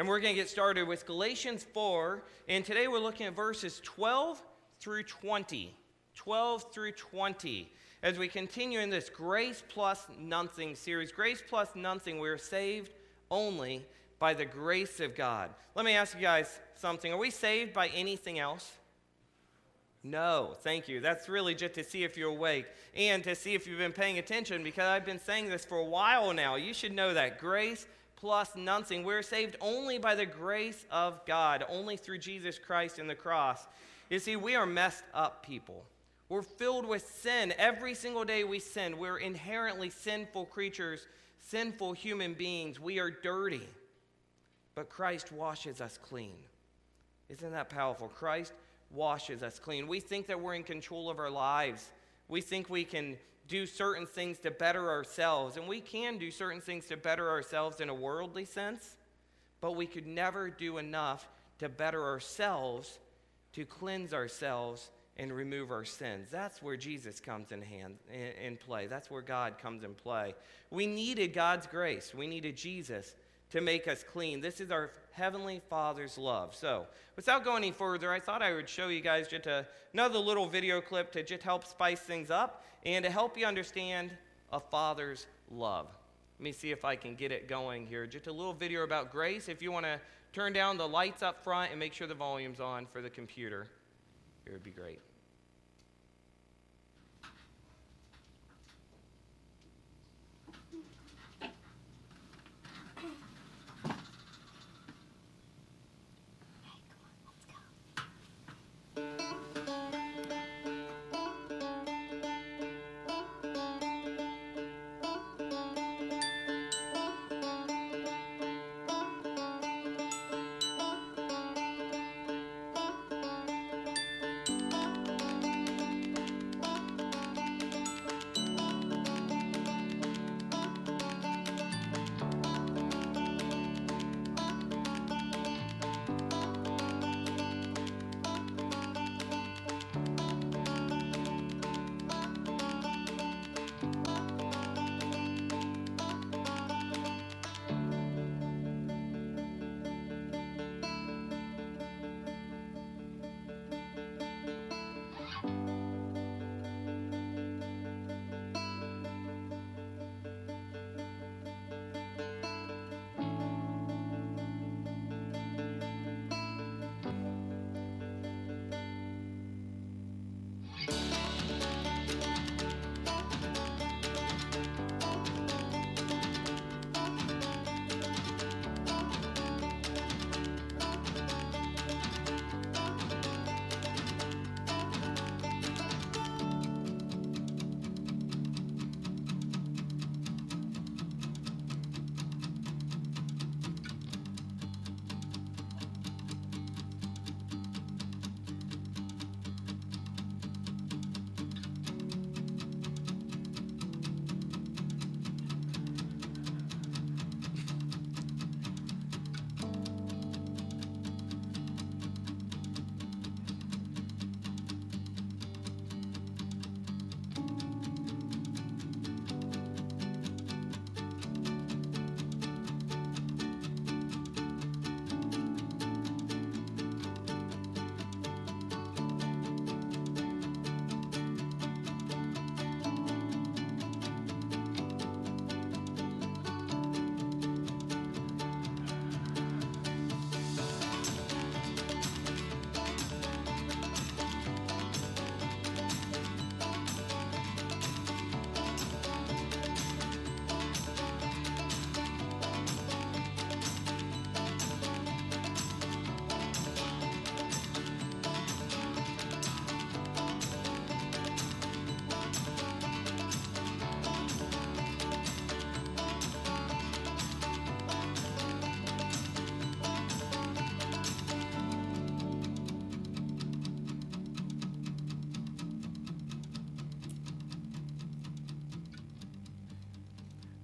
And we're going to get started with Galatians 4. And today we're looking at verses 12 through 20. 12 through 20. As we continue in this Grace Plus Nothing series, Grace Plus Nothing, we're saved only by the grace of God. Let me ask you guys something. Are we saved by anything else? No, thank you. That's really just to see if you're awake and to see if you've been paying attention because I've been saying this for a while now. You should know that grace plus nothing. We're saved only by the grace of God, only through Jesus Christ and the cross. You see, we are messed up people. We're filled with sin. Every single day we sin. We're inherently sinful creatures, sinful human beings. We are dirty. But Christ washes us clean. Isn't that powerful? Christ washes us clean. We think that we're in control of our lives. We think we can do certain things to better ourselves, and we can do certain things to better ourselves in a worldly sense, but we could never do enough to better ourselves, to cleanse ourselves, and remove our sins. That's where Jesus comes in hand in, play. That's where God comes in play. We needed God's grace. We needed Jesus to make us clean. This is our Heavenly Father's love. So, without going any further, I thought I would show you guys just a, another little video clip to just help spice things up and to help you understand a Father's love. Let me see if I can get it going here. Just a little video about grace. If you want to turn down the lights up front and make sure the volume's on for the computer, it would be great.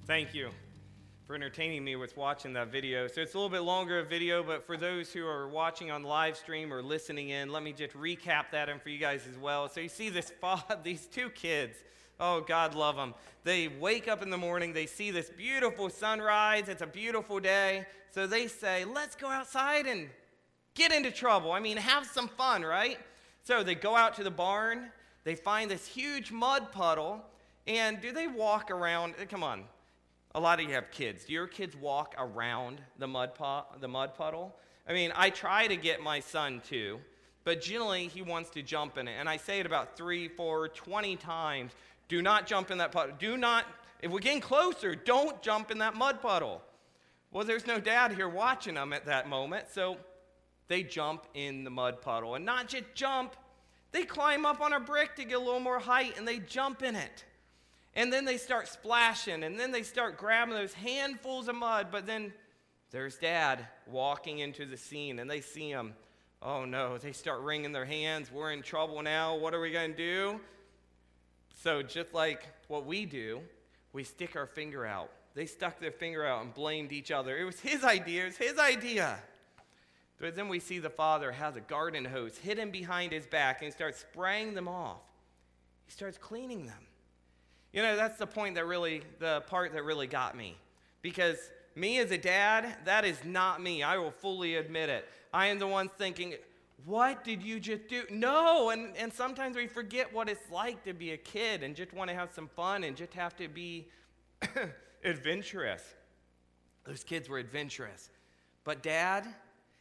Thank you for entertaining me with watching that video. So it's a little bit longer of a video, but for those who are watching on live stream or listening in, let me just recap that and for you guys as well. So you see this these two kids, Oh, God love them. They wake up in the morning, they see this beautiful sunrise, it's a beautiful day. So they say, let's go outside and get into trouble. I mean, have some fun, right? So they go out to the barn, they find this huge mud puddle, and do they walk around? Come on. A lot of you have kids. Do your kids walk around the mud, pot, the mud puddle? I mean, I try to get my son to, but generally he wants to jump in it. And I say it about three, four, twenty times. Do not jump in that puddle. Do not, if we're getting closer, don't jump in that mud puddle. Well, there's no dad here watching them at that moment, so they jump in the mud puddle. And not just jump, they climb up on a brick to get a little more height and they jump in it. And then they start splashing and then they start grabbing those handfuls of mud, but then there's dad walking into the scene and they see him. Oh no, they start wringing their hands. We're in trouble now. What are we going to do? So, just like what we do, we stick our finger out. They stuck their finger out and blamed each other. It was his idea, it was his idea. But then we see the father has a garden hose hidden behind his back and starts spraying them off. He starts cleaning them. You know, that's the point that really, the part that really got me. Because me as a dad, that is not me. I will fully admit it. I am the one thinking, what did you just do? No, and, and sometimes we forget what it's like to be a kid and just want to have some fun and just have to be adventurous. Those kids were adventurous. But dad,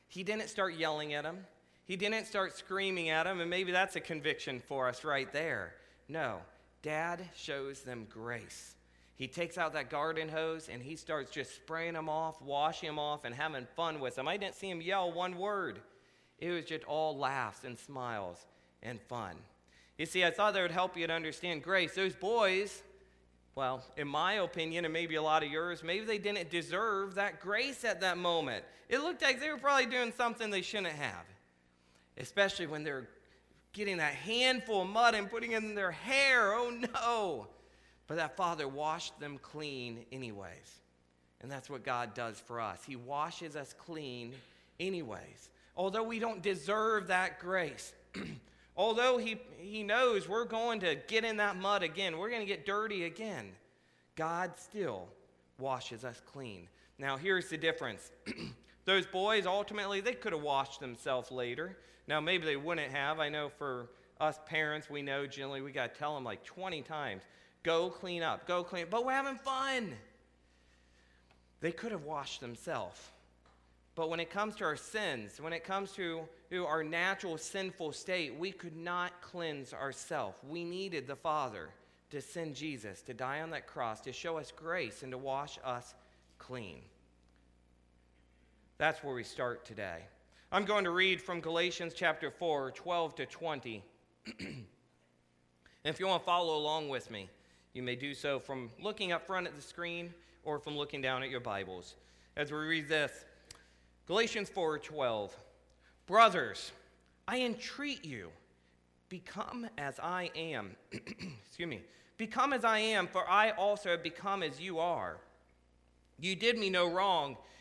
he didn't start yelling at him. He didn't start screaming at him, and maybe that's a conviction for us right there. No, dad shows them grace. He takes out that garden hose and he starts just spraying them off, washing them off, and having fun with them. I didn't see him yell one word. It was just all laughs and smiles and fun. You see, I thought that would help you to understand grace. Those boys, well, in my opinion, and maybe a lot of yours, maybe they didn't deserve that grace at that moment. It looked like they were probably doing something they shouldn't have, especially when they're getting that handful of mud and putting it in their hair. Oh no. But that Father washed them clean, anyways. And that's what God does for us. He washes us clean, anyways. Although we don't deserve that grace, although he, he knows we're going to get in that mud again, we're going to get dirty again, God still washes us clean. Now, here's the difference. Those boys, ultimately, they could have washed themselves later. Now, maybe they wouldn't have. I know for us parents, we know generally we got to tell them like 20 times Go clean up, go clean up. But we're having fun. They could have washed themselves. But when it comes to our sins, when it comes to, to our natural sinful state, we could not cleanse ourselves. We needed the Father to send Jesus to die on that cross, to show us grace, and to wash us clean. That's where we start today. I'm going to read from Galatians chapter 4, 12 to 20. and if you want to follow along with me, you may do so from looking up front at the screen or from looking down at your Bibles. As we read this, Galatians 4:12. Brothers, I entreat you, become as I am. Excuse me. Become as I am, for I also have become as you are. You did me no wrong.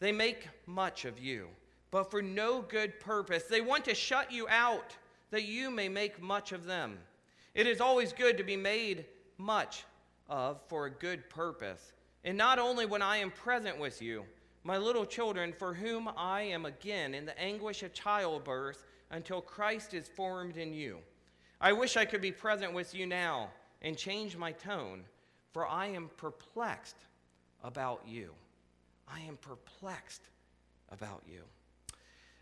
They make much of you, but for no good purpose. They want to shut you out that you may make much of them. It is always good to be made much of for a good purpose, and not only when I am present with you, my little children, for whom I am again in the anguish of childbirth until Christ is formed in you. I wish I could be present with you now and change my tone, for I am perplexed about you. I am perplexed about you.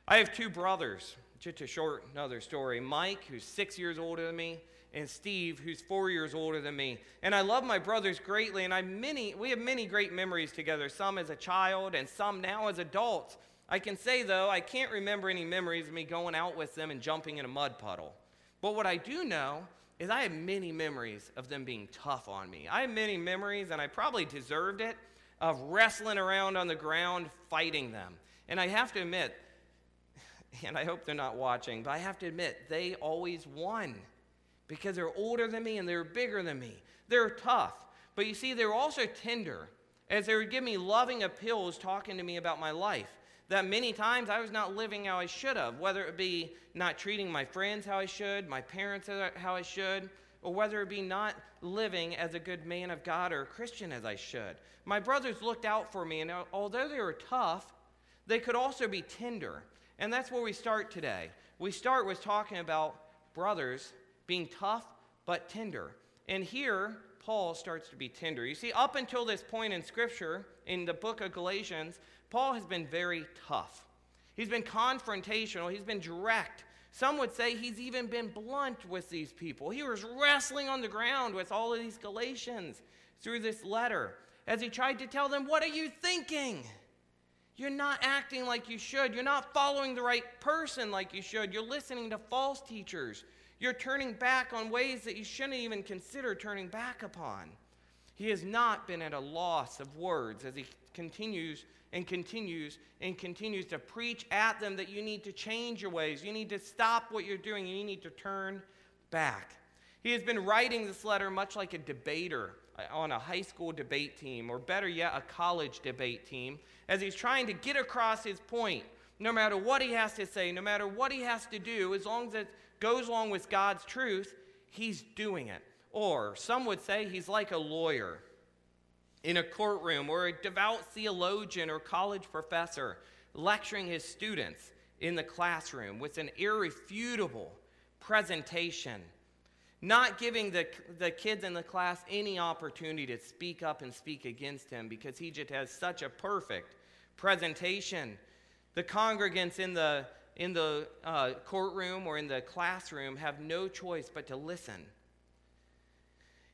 I have two brothers just to short another story Mike, who's six years older than me, and Steve, who's four years older than me. And I love my brothers greatly, and I many we have many great memories together, some as a child and some now as adults. I can say though, I can't remember any memories of me going out with them and jumping in a mud puddle. But what I do know is I have many memories of them being tough on me. I have many memories, and I probably deserved it, of wrestling around on the ground fighting them. And I have to admit, and I hope they're not watching, but I have to admit, they always won because they're older than me and they're bigger than me. They're tough. But you see, they're also tender as they would give me loving appeals talking to me about my life that many times I was not living how I should have, whether it be not treating my friends how I should, my parents how I should, or whether it be not living as a good man of God or a Christian as I should. My brothers looked out for me, and although they were tough, they could also be tender. And that's where we start today. We start with talking about brothers being tough but tender. And here, Paul starts to be tender. You see, up until this point in Scripture, in the book of Galatians, Paul has been very tough. He's been confrontational, he's been direct. Some would say he's even been blunt with these people. He was wrestling on the ground with all of these Galatians through this letter as he tried to tell them, What are you thinking? You're not acting like you should. You're not following the right person like you should. You're listening to false teachers. You're turning back on ways that you shouldn't even consider turning back upon. He has not been at a loss of words as he continues and continues and continues to preach at them that you need to change your ways. You need to stop what you're doing. You need to turn back. He has been writing this letter much like a debater on a high school debate team, or better yet, a college debate team, as he's trying to get across his point. No matter what he has to say, no matter what he has to do, as long as it goes along with God's truth, he's doing it. Or some would say he's like a lawyer in a courtroom or a devout theologian or college professor lecturing his students in the classroom with an irrefutable presentation, not giving the, the kids in the class any opportunity to speak up and speak against him because he just has such a perfect presentation. The congregants in the, in the uh, courtroom or in the classroom have no choice but to listen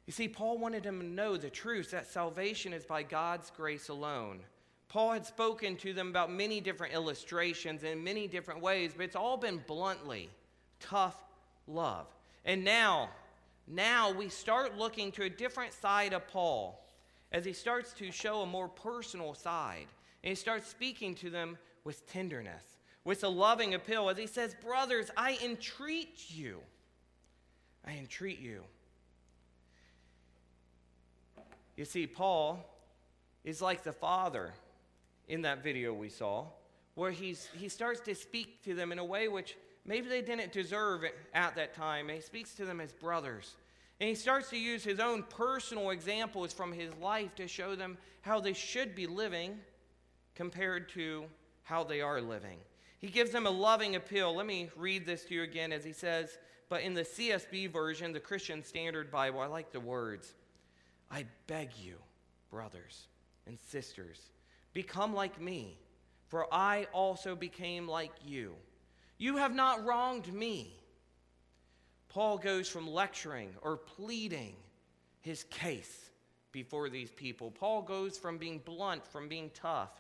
you see, Paul wanted them to know the truth that salvation is by God's grace alone. Paul had spoken to them about many different illustrations in many different ways, but it's all been bluntly tough love. And now, now we start looking to a different side of Paul as he starts to show a more personal side. And he starts speaking to them with tenderness, with a loving appeal, as he says, Brothers, I entreat you. I entreat you. You see, Paul is like the father in that video we saw, where he's, he starts to speak to them in a way which maybe they didn't deserve at that time. And he speaks to them as brothers. And he starts to use his own personal examples from his life to show them how they should be living compared to how they are living. He gives them a loving appeal. Let me read this to you again as he says, but in the CSB version, the Christian Standard Bible, I like the words. I beg you, brothers and sisters, become like me, for I also became like you. You have not wronged me. Paul goes from lecturing or pleading his case before these people. Paul goes from being blunt, from being tough,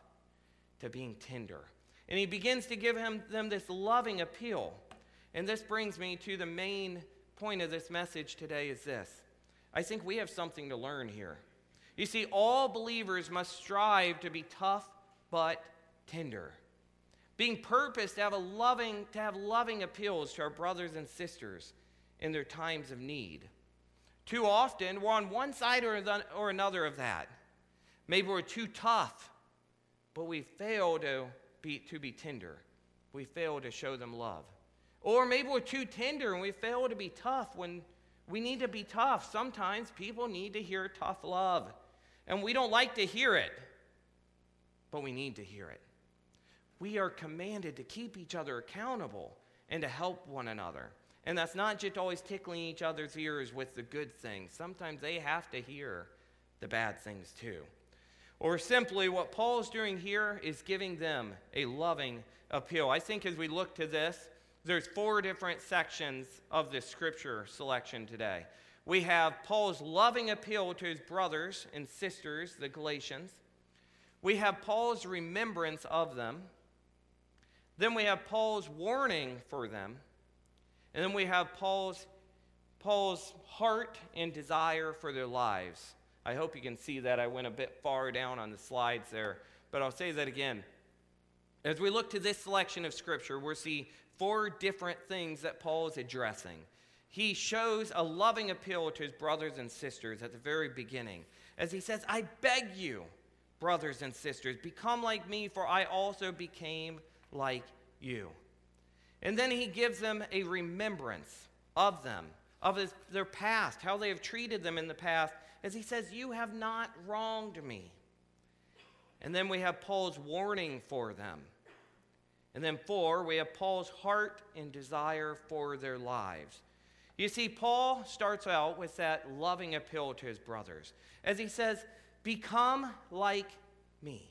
to being tender. And he begins to give him, them this loving appeal. And this brings me to the main point of this message today is this I think we have something to learn here. You see, all believers must strive to be tough but tender. Being purposed to have a loving, to have loving appeals to our brothers and sisters in their times of need. Too often, we're on one side or, the, or another of that. Maybe we're too tough, but we fail to be, to be tender. We fail to show them love. Or maybe we're too tender and we fail to be tough when we need to be tough. Sometimes people need to hear tough love, and we don't like to hear it, but we need to hear it. We are commanded to keep each other accountable and to help one another. And that's not just always tickling each other's ears with the good things. Sometimes they have to hear the bad things too. Or simply, what Paul's doing here is giving them a loving appeal. I think as we look to this, there's four different sections of this scripture selection today. We have Paul's loving appeal to his brothers and sisters, the Galatians. We have Paul's remembrance of them. Then we have Paul's warning for them. And then we have Paul's, Paul's heart and desire for their lives. I hope you can see that. I went a bit far down on the slides there, but I'll say that again. As we look to this selection of scripture, we'll see four different things that Paul is addressing. He shows a loving appeal to his brothers and sisters at the very beginning as he says, I beg you, brothers and sisters, become like me, for I also became like you. And then he gives them a remembrance of them, of his, their past, how they have treated them in the past, as he says, You have not wronged me. And then we have Paul's warning for them. And then, four, we have Paul's heart and desire for their lives. You see, Paul starts out with that loving appeal to his brothers as he says, Become like me.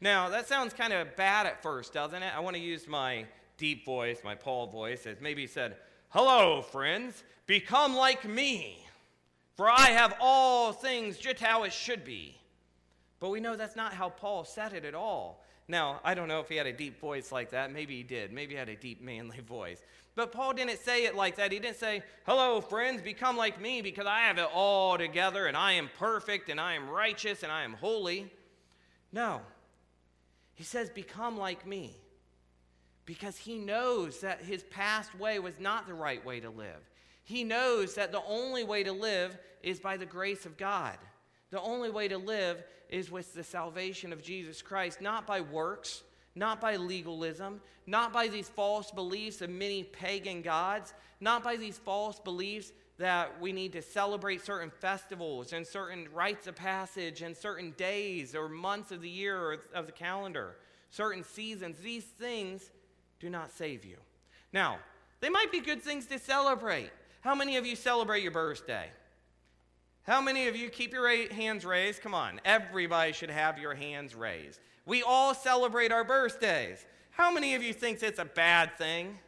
Now, that sounds kind of bad at first, doesn't it? I want to use my deep voice, my Paul voice, as maybe he said, Hello, friends, become like me, for I have all things just how it should be. But we know that's not how Paul said it at all. Now, I don't know if he had a deep voice like that. Maybe he did. Maybe he had a deep, manly voice. But Paul didn't say it like that. He didn't say, Hello, friends, become like me because I have it all together and I am perfect and I am righteous and I am holy. No. He says, Become like me because he knows that his past way was not the right way to live. He knows that the only way to live is by the grace of God. The only way to live is with the salvation of Jesus Christ, not by works, not by legalism, not by these false beliefs of many pagan gods, not by these false beliefs that we need to celebrate certain festivals and certain rites of passage and certain days or months of the year or of the calendar, certain seasons. These things do not save you. Now, they might be good things to celebrate. How many of you celebrate your birthday? How many of you keep your hands raised? Come on, everybody should have your hands raised. We all celebrate our birthdays. How many of you thinks it's a bad thing?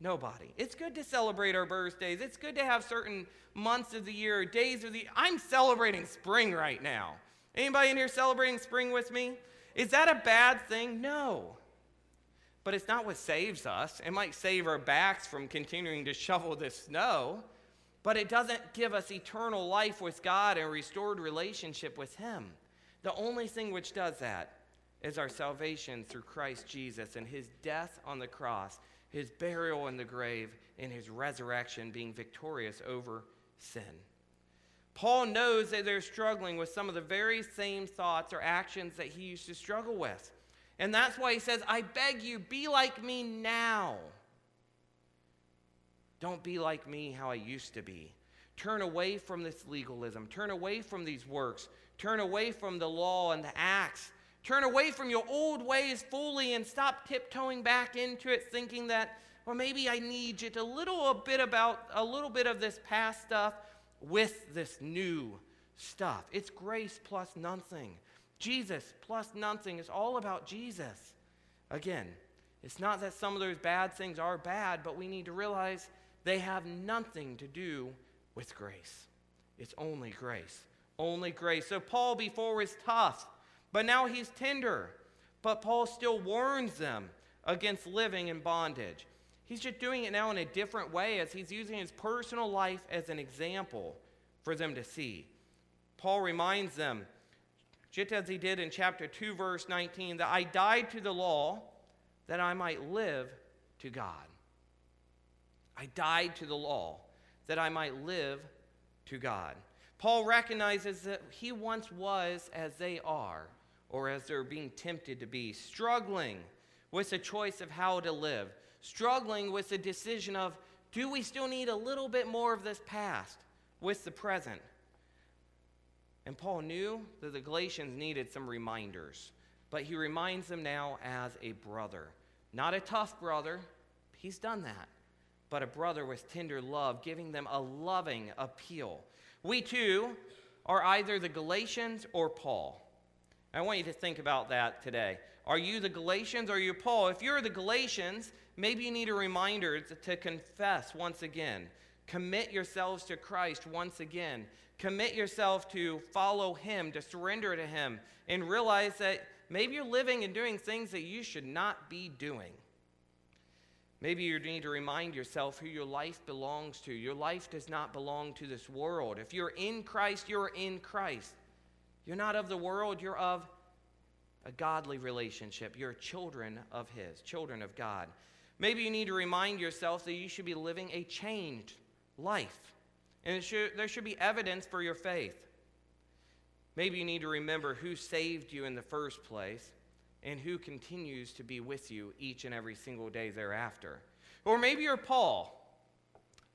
Nobody. It's good to celebrate our birthdays. It's good to have certain months of the year, days of the I'm celebrating spring right now. Anybody in here celebrating spring with me? Is that a bad thing? No. But it's not what saves us. It might save our backs from continuing to shovel the snow, but it doesn't give us eternal life with God and restored relationship with Him. The only thing which does that is our salvation through Christ Jesus and his death on the cross, his burial in the grave, and his resurrection being victorious over sin. Paul knows that they're struggling with some of the very same thoughts or actions that he used to struggle with. And that's why he says, I beg you, be like me now. Don't be like me how I used to be. Turn away from this legalism. Turn away from these works. Turn away from the law and the acts. Turn away from your old ways fully and stop tiptoeing back into it thinking that, well, maybe I need just a little a bit about a little bit of this past stuff with this new stuff. It's grace plus nothing. Jesus plus nothing. It's all about Jesus. Again, it's not that some of those bad things are bad, but we need to realize they have nothing to do with grace. It's only grace only grace. So Paul before was tough, but now he's tender. But Paul still warns them against living in bondage. He's just doing it now in a different way as he's using his personal life as an example for them to see. Paul reminds them, just as he did in chapter 2, verse 19, that I died to the law that I might live to God. I died to the law that I might live to God. Paul recognizes that he once was as they are, or as they're being tempted to be, struggling with the choice of how to live, struggling with the decision of do we still need a little bit more of this past with the present? And Paul knew that the Galatians needed some reminders, but he reminds them now as a brother. Not a tough brother, he's done that, but a brother with tender love, giving them a loving appeal we too are either the Galatians or Paul. I want you to think about that today. Are you the Galatians or are you Paul? If you're the Galatians, maybe you need a reminder to confess once again. Commit yourselves to Christ once again. Commit yourself to follow Him, to surrender to Him, and realize that maybe you're living and doing things that you should not be doing. Maybe you need to remind yourself who your life belongs to. Your life does not belong to this world. If you're in Christ, you're in Christ. You're not of the world, you're of a godly relationship. You're children of His, children of God. Maybe you need to remind yourself that you should be living a changed life. And should, there should be evidence for your faith. Maybe you need to remember who saved you in the first place and who continues to be with you each and every single day thereafter. Or maybe you're Paul.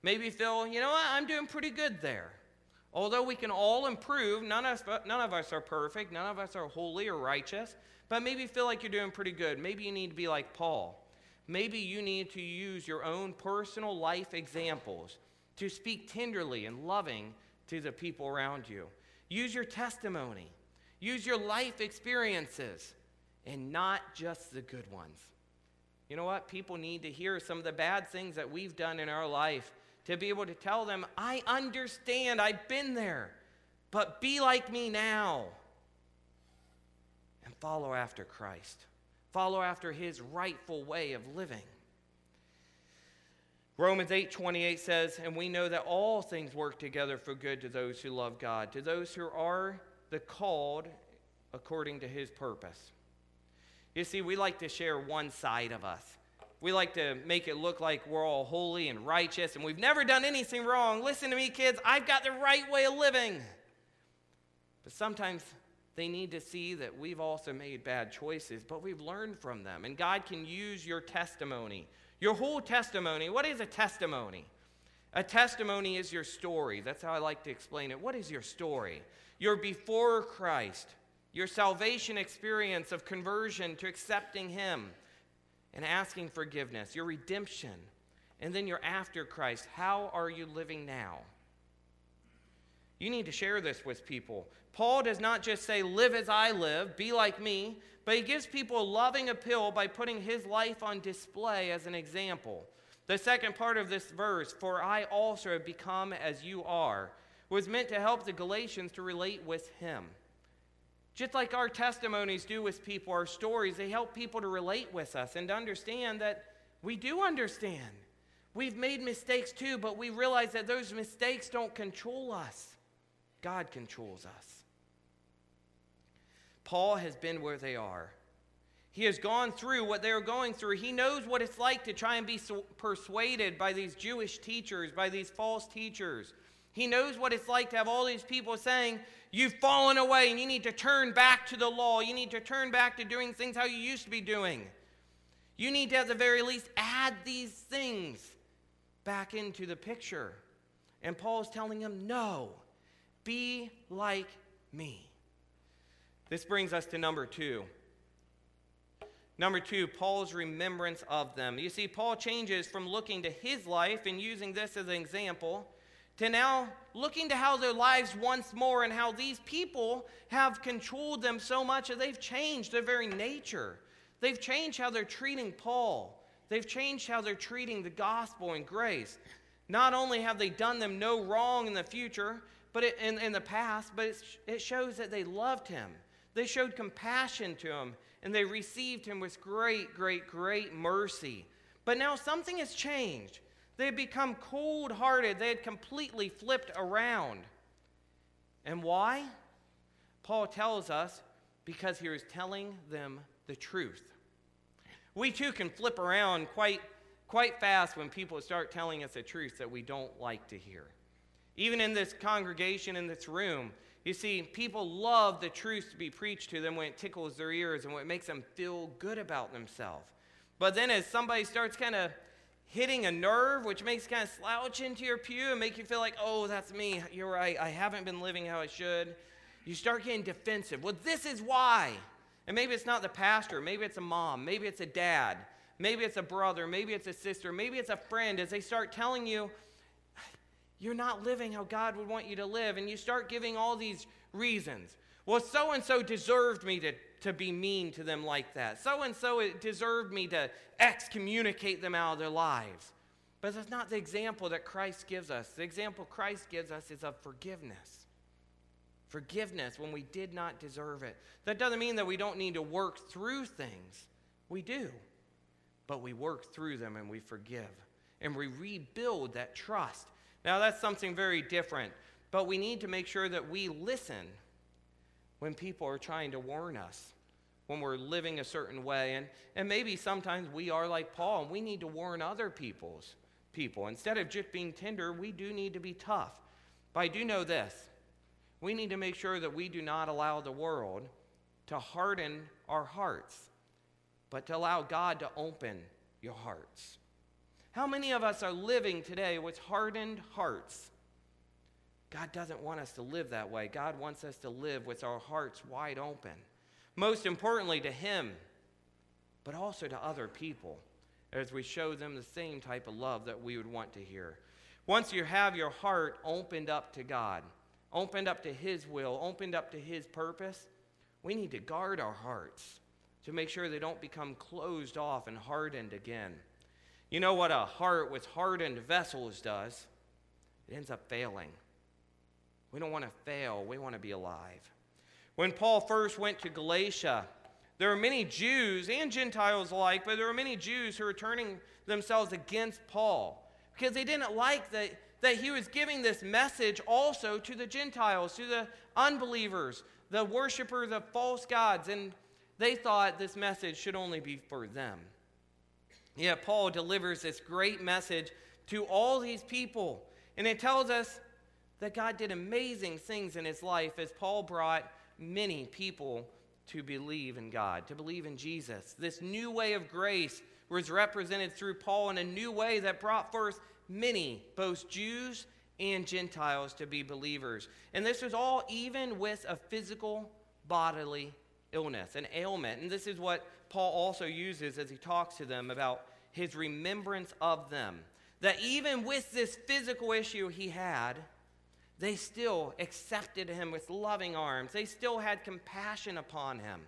Maybe feel, you know what, I'm doing pretty good there. Although we can all improve, none of, us, none of us are perfect, none of us are holy or righteous, but maybe you feel like you're doing pretty good. Maybe you need to be like Paul. Maybe you need to use your own personal life examples to speak tenderly and loving to the people around you. Use your testimony. Use your life experiences and not just the good ones. You know what? People need to hear some of the bad things that we've done in our life to be able to tell them, I understand, I've been there, but be like me now. And follow after Christ, follow after his rightful way of living. Romans 8:28 says, "And we know that all things work together for good to those who love God, to those who are the called according to his purpose." You see, we like to share one side of us. We like to make it look like we're all holy and righteous and we've never done anything wrong. Listen to me, kids, I've got the right way of living. But sometimes they need to see that we've also made bad choices, but we've learned from them. And God can use your testimony, your whole testimony. What is a testimony? A testimony is your story. That's how I like to explain it. What is your story? You're before Christ your salvation experience of conversion to accepting Him and asking forgiveness, your redemption, and then you're after Christ. How are you living now? You need to share this with people. Paul does not just say, Live as I live, be like me, but he gives people a loving appeal by putting his life on display as an example. The second part of this verse, For I also have become as you are, was meant to help the Galatians to relate with him. Just like our testimonies do with people, our stories, they help people to relate with us and to understand that we do understand. We've made mistakes too, but we realize that those mistakes don't control us. God controls us. Paul has been where they are. He has gone through what they're going through. He knows what it's like to try and be persuaded by these Jewish teachers, by these false teachers. He knows what it's like to have all these people saying, You've fallen away and you need to turn back to the law. You need to turn back to doing things how you used to be doing. You need to, at the very least, add these things back into the picture. And Paul is telling him, No, be like me. This brings us to number two. Number two, Paul's remembrance of them. You see, Paul changes from looking to his life and using this as an example to now looking to how their lives once more and how these people have controlled them so much that they've changed their very nature. They've changed how they're treating Paul. They've changed how they're treating the gospel and grace. Not only have they done them no wrong in the future, but it, in, in the past, but it shows that they loved him. They showed compassion to him, and they received him with great, great, great mercy. But now something has changed. They had become cold hearted, they had completely flipped around. And why? Paul tells us because he was telling them the truth. We too can flip around quite, quite fast when people start telling us the truth that we don't like to hear. Even in this congregation, in this room, you see, people love the truth to be preached to them when it tickles their ears and when it makes them feel good about themselves. But then as somebody starts kind of hitting a nerve, which makes kind of slouch into your pew and make you feel like, oh, that's me. You're right. I haven't been living how I should. You start getting defensive. Well, this is why. And maybe it's not the pastor. Maybe it's a mom. Maybe it's a dad. Maybe it's a brother. Maybe it's a sister. Maybe it's a friend as they start telling you, you're not living how God would want you to live. And you start giving all these reasons. Well, so and so deserved me to to be mean to them like that. So and so it deserved me to excommunicate them out of their lives. But that's not the example that Christ gives us. The example Christ gives us is of forgiveness. Forgiveness when we did not deserve it. That doesn't mean that we don't need to work through things. We do. but we work through them and we forgive and we rebuild that trust. Now, that's something very different, but we need to make sure that we listen when people are trying to warn us, when we're living a certain way. And, and maybe sometimes we are like Paul and we need to warn other people's people. Instead of just being tender, we do need to be tough. But I do know this we need to make sure that we do not allow the world to harden our hearts, but to allow God to open your hearts. How many of us are living today with hardened hearts? God doesn't want us to live that way. God wants us to live with our hearts wide open. Most importantly, to Him, but also to other people as we show them the same type of love that we would want to hear. Once you have your heart opened up to God, opened up to His will, opened up to His purpose, we need to guard our hearts to make sure they don't become closed off and hardened again. You know what a heart with hardened vessels does? It ends up failing. We don't want to fail, we want to be alive. When Paul first went to Galatia, there were many Jews and Gentiles alike, but there were many Jews who were turning themselves against Paul because they didn't like that, that he was giving this message also to the Gentiles, to the unbelievers, the worshippers of false gods, and they thought this message should only be for them. Yet Paul delivers this great message to all these people, and it tells us that God did amazing things in his life as Paul brought many people to believe in God, to believe in Jesus. This new way of grace was represented through Paul in a new way that brought forth many, both Jews and Gentiles, to be believers. And this was all even with a physical bodily illness, an ailment. And this is what Paul also uses as he talks to them about his remembrance of them. That even with this physical issue he had, they still accepted him with loving arms. They still had compassion upon him.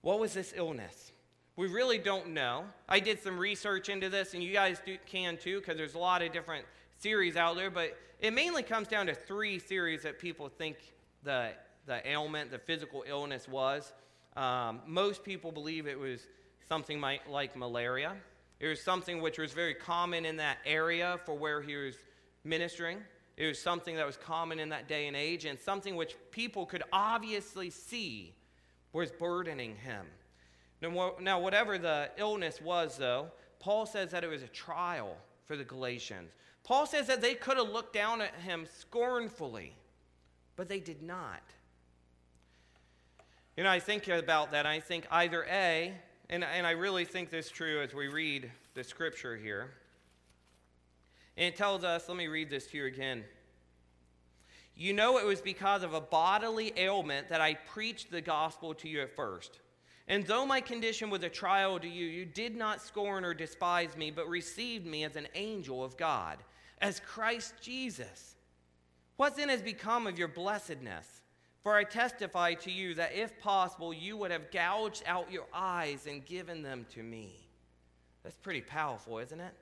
What was this illness? We really don't know. I did some research into this, and you guys do, can too, because there's a lot of different theories out there, but it mainly comes down to three theories that people think the, the ailment, the physical illness was. Um, most people believe it was something like malaria. It was something which was very common in that area for where he was ministering. It was something that was common in that day and age, and something which people could obviously see was burdening him. Now, whatever the illness was, though, Paul says that it was a trial for the Galatians. Paul says that they could have looked down at him scornfully, but they did not. You know, I think about that. I think either A, and, and I really think this true as we read the scripture here. And it tells us, let me read this to you again. You know, it was because of a bodily ailment that I preached the gospel to you at first. And though my condition was a trial to you, you did not scorn or despise me, but received me as an angel of God, as Christ Jesus. What then has become of your blessedness? For I testify to you that if possible, you would have gouged out your eyes and given them to me. That's pretty powerful, isn't it?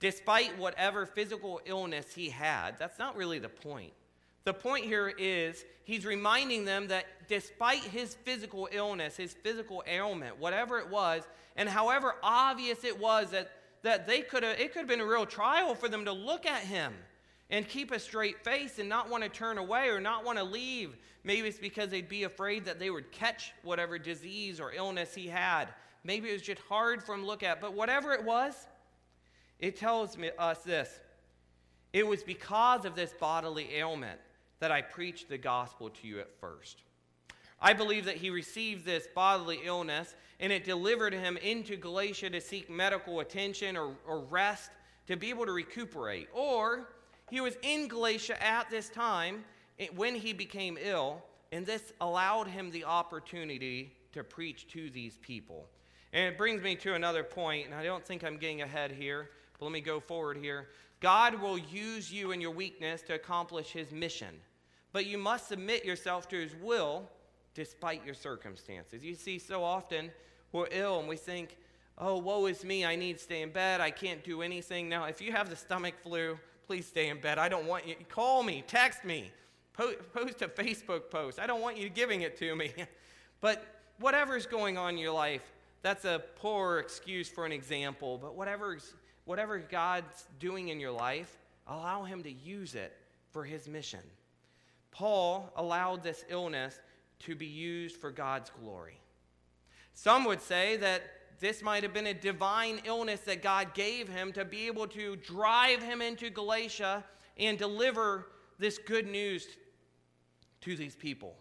Despite whatever physical illness he had, that's not really the point. The point here is he's reminding them that despite his physical illness, his physical ailment, whatever it was, and however obvious it was that, that they could have, it could have been a real trial for them to look at him and keep a straight face and not want to turn away or not want to leave. Maybe it's because they'd be afraid that they would catch whatever disease or illness he had. Maybe it was just hard for him to look at. But whatever it was, it tells me, us this. It was because of this bodily ailment that I preached the gospel to you at first. I believe that he received this bodily illness and it delivered him into Galatia to seek medical attention or, or rest, to be able to recuperate. Or he was in Galatia at this time when he became ill, and this allowed him the opportunity to preach to these people. And it brings me to another point, and I don't think I'm getting ahead here, but let me go forward here. God will use you in your weakness to accomplish his mission, but you must submit yourself to his will despite your circumstances. You see, so often we're ill and we think, oh, woe is me, I need to stay in bed, I can't do anything. Now, if you have the stomach flu, please stay in bed. I don't want you, call me, text me, post a Facebook post. I don't want you giving it to me. but whatever's going on in your life, that's a poor excuse for an example, but whatever, whatever God's doing in your life, allow Him to use it for His mission. Paul allowed this illness to be used for God's glory. Some would say that this might have been a divine illness that God gave him to be able to drive him into Galatia and deliver this good news to these people.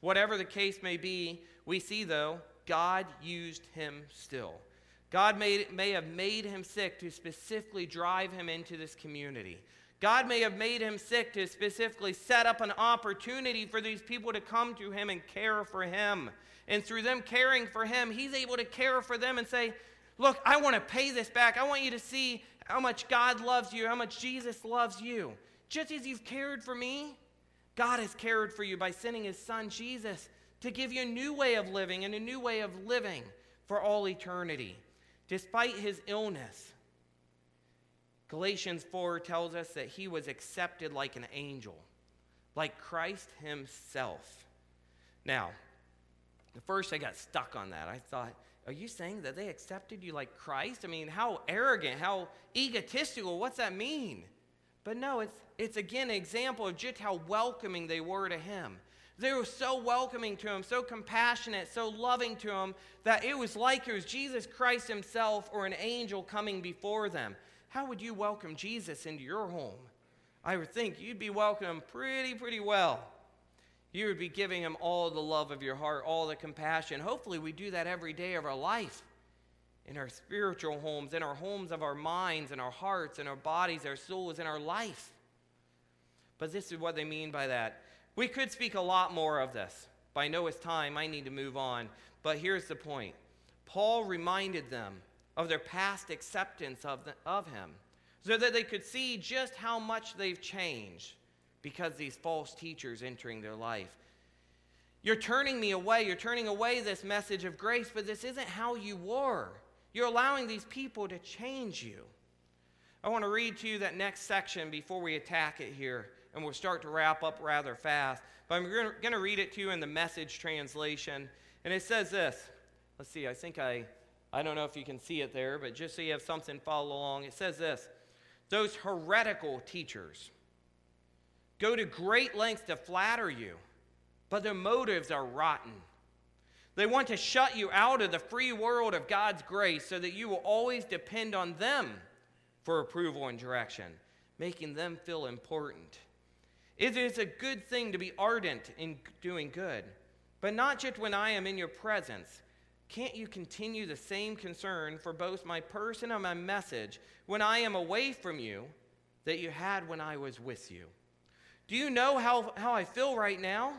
Whatever the case may be, we see, though, God used him still. God made, may have made him sick to specifically drive him into this community. God may have made him sick to specifically set up an opportunity for these people to come to him and care for him. And through them caring for him, he's able to care for them and say, Look, I want to pay this back. I want you to see how much God loves you, how much Jesus loves you. Just as you've cared for me, God has cared for you by sending his son Jesus to give you a new way of living and a new way of living for all eternity. Despite his illness, Galatians 4 tells us that he was accepted like an angel, like Christ himself. Now, at first I got stuck on that. I thought, are you saying that they accepted you like Christ? I mean, how arrogant, how egotistical, what's that mean? But no, it's, it's again an example of just how welcoming they were to him. They were so welcoming to him, so compassionate, so loving to him, that it was like it was Jesus Christ himself or an angel coming before them. How would you welcome Jesus into your home? I would think you'd be welcomed pretty, pretty well. You would be giving him all the love of your heart, all the compassion. Hopefully, we do that every day of our life in our spiritual homes, in our homes of our minds, and our hearts, and our bodies, our souls, in our life. But this is what they mean by that. We could speak a lot more of this. But I know it's time. I need to move on. But here's the point Paul reminded them of their past acceptance of, the, of him so that they could see just how much they've changed because these false teachers entering their life. You're turning me away. You're turning away this message of grace, but this isn't how you were. You're allowing these people to change you. I want to read to you that next section before we attack it here, and we'll start to wrap up rather fast. But I'm going to read it to you in the message translation. And it says this. Let's see, I think I, I don't know if you can see it there, but just so you have something follow along, it says this Those heretical teachers go to great lengths to flatter you, but their motives are rotten. They want to shut you out of the free world of God's grace so that you will always depend on them for approval and direction, making them feel important. It is a good thing to be ardent in doing good, but not just when I am in your presence. Can't you continue the same concern for both my person and my message when I am away from you that you had when I was with you? Do you know how, how I feel right now?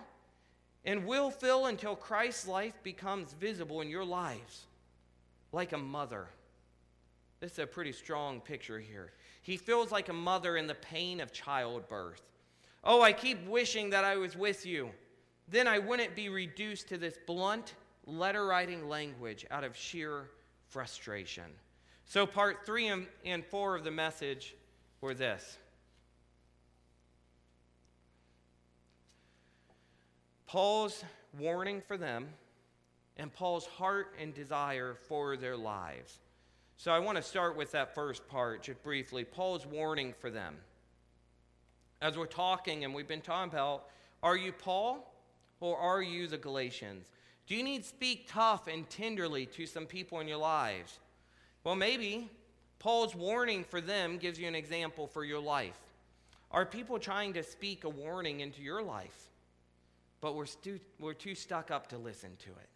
and will feel until Christ's life becomes visible in your lives like a mother. This is a pretty strong picture here. He feels like a mother in the pain of childbirth. Oh, I keep wishing that I was with you. Then I wouldn't be reduced to this blunt letter writing language out of sheer frustration. So, part three and four of the message were this Paul's warning for them and Paul's heart and desire for their lives. So I want to start with that first part just briefly Paul's warning for them. As we're talking, and we've been talking about, are you Paul or are you the Galatians? Do you need to speak tough and tenderly to some people in your lives? Well, maybe Paul's warning for them gives you an example for your life. Are people trying to speak a warning into your life? but we're, stu- we're too stuck up to listen to it.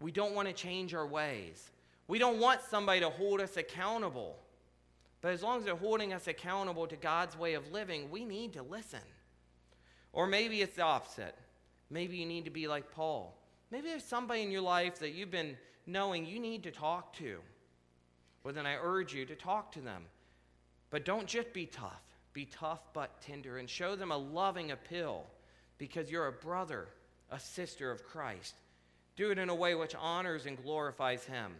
We don't want to change our ways. We don't want somebody to hold us accountable. But as long as they're holding us accountable to God's way of living, we need to listen. Or maybe it's the opposite. Maybe you need to be like Paul. Maybe there's somebody in your life that you've been knowing you need to talk to. Well, then I urge you to talk to them. But don't just be tough. Be tough but tender and show them a loving appeal because you're a brother, a sister of Christ. Do it in a way which honors and glorifies Him.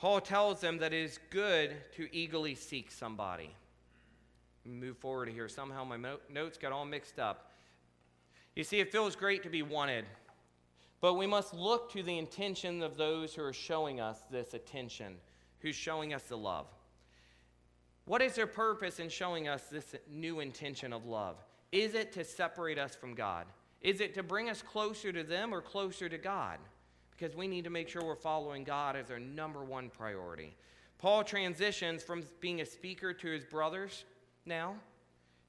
Paul tells them that it is good to eagerly seek somebody. Move forward here. Somehow my notes got all mixed up. You see, it feels great to be wanted, but we must look to the intention of those who are showing us this attention, who's showing us the love. What is their purpose in showing us this new intention of love? Is it to separate us from God? Is it to bring us closer to them or closer to God? Because we need to make sure we're following God as our number one priority. Paul transitions from being a speaker to his brothers now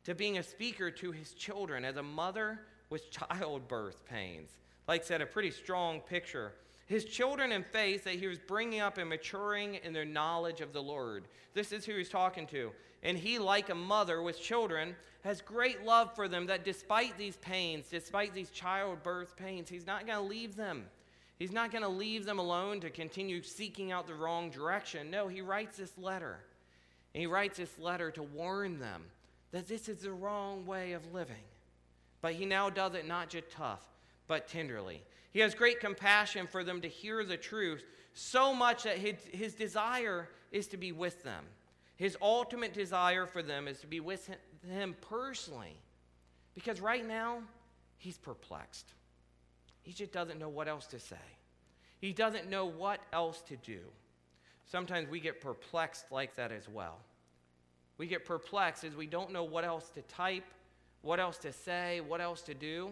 to being a speaker to his children as a mother with childbirth pains. Like I said, a pretty strong picture. His children in faith that he was bringing up and maturing in their knowledge of the Lord. This is who he's talking to. And he, like a mother with children, has great love for them that despite these pains, despite these childbirth pains, he's not going to leave them. He's not going to leave them alone to continue seeking out the wrong direction. No, he writes this letter. And he writes this letter to warn them that this is the wrong way of living. But he now does it not just tough, but tenderly. He has great compassion for them to hear the truth, so much that his, his desire is to be with them. His ultimate desire for them is to be with him personally. Because right now, he's perplexed. He just doesn't know what else to say. He doesn't know what else to do. Sometimes we get perplexed like that as well. We get perplexed as we don't know what else to type, what else to say, what else to do.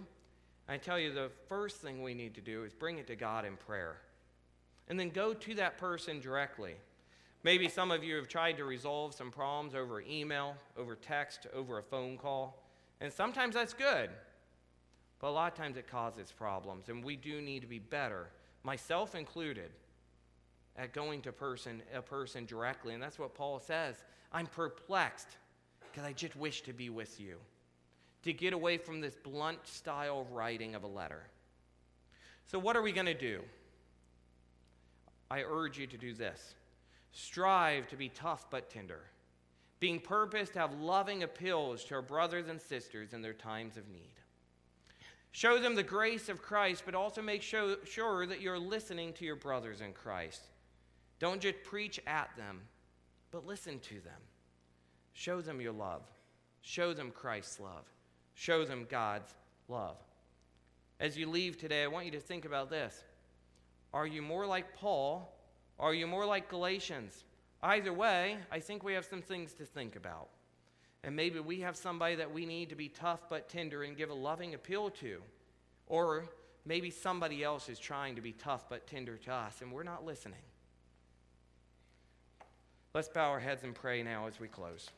I tell you, the first thing we need to do is bring it to God in prayer. And then go to that person directly. Maybe some of you have tried to resolve some problems over email, over text, over a phone call. And sometimes that's good. But a lot of times it causes problems. And we do need to be better, myself included, at going to person, a person directly. And that's what Paul says. I'm perplexed because I just wish to be with you, to get away from this blunt style writing of a letter. So, what are we going to do? I urge you to do this strive to be tough but tender, being purposed to have loving appeals to our brothers and sisters in their times of need. Show them the grace of Christ, but also make sure that you're listening to your brothers in Christ. Don't just preach at them, but listen to them. Show them your love. Show them Christ's love. Show them God's love. As you leave today, I want you to think about this. Are you more like Paul Or are you more like Galatians? Either way, I think we have some things to think about. And maybe we have somebody that we need to be tough but tender and give a loving appeal to. Or maybe somebody else is trying to be tough but tender to us and we're not listening. Let's bow our heads and pray now as we close.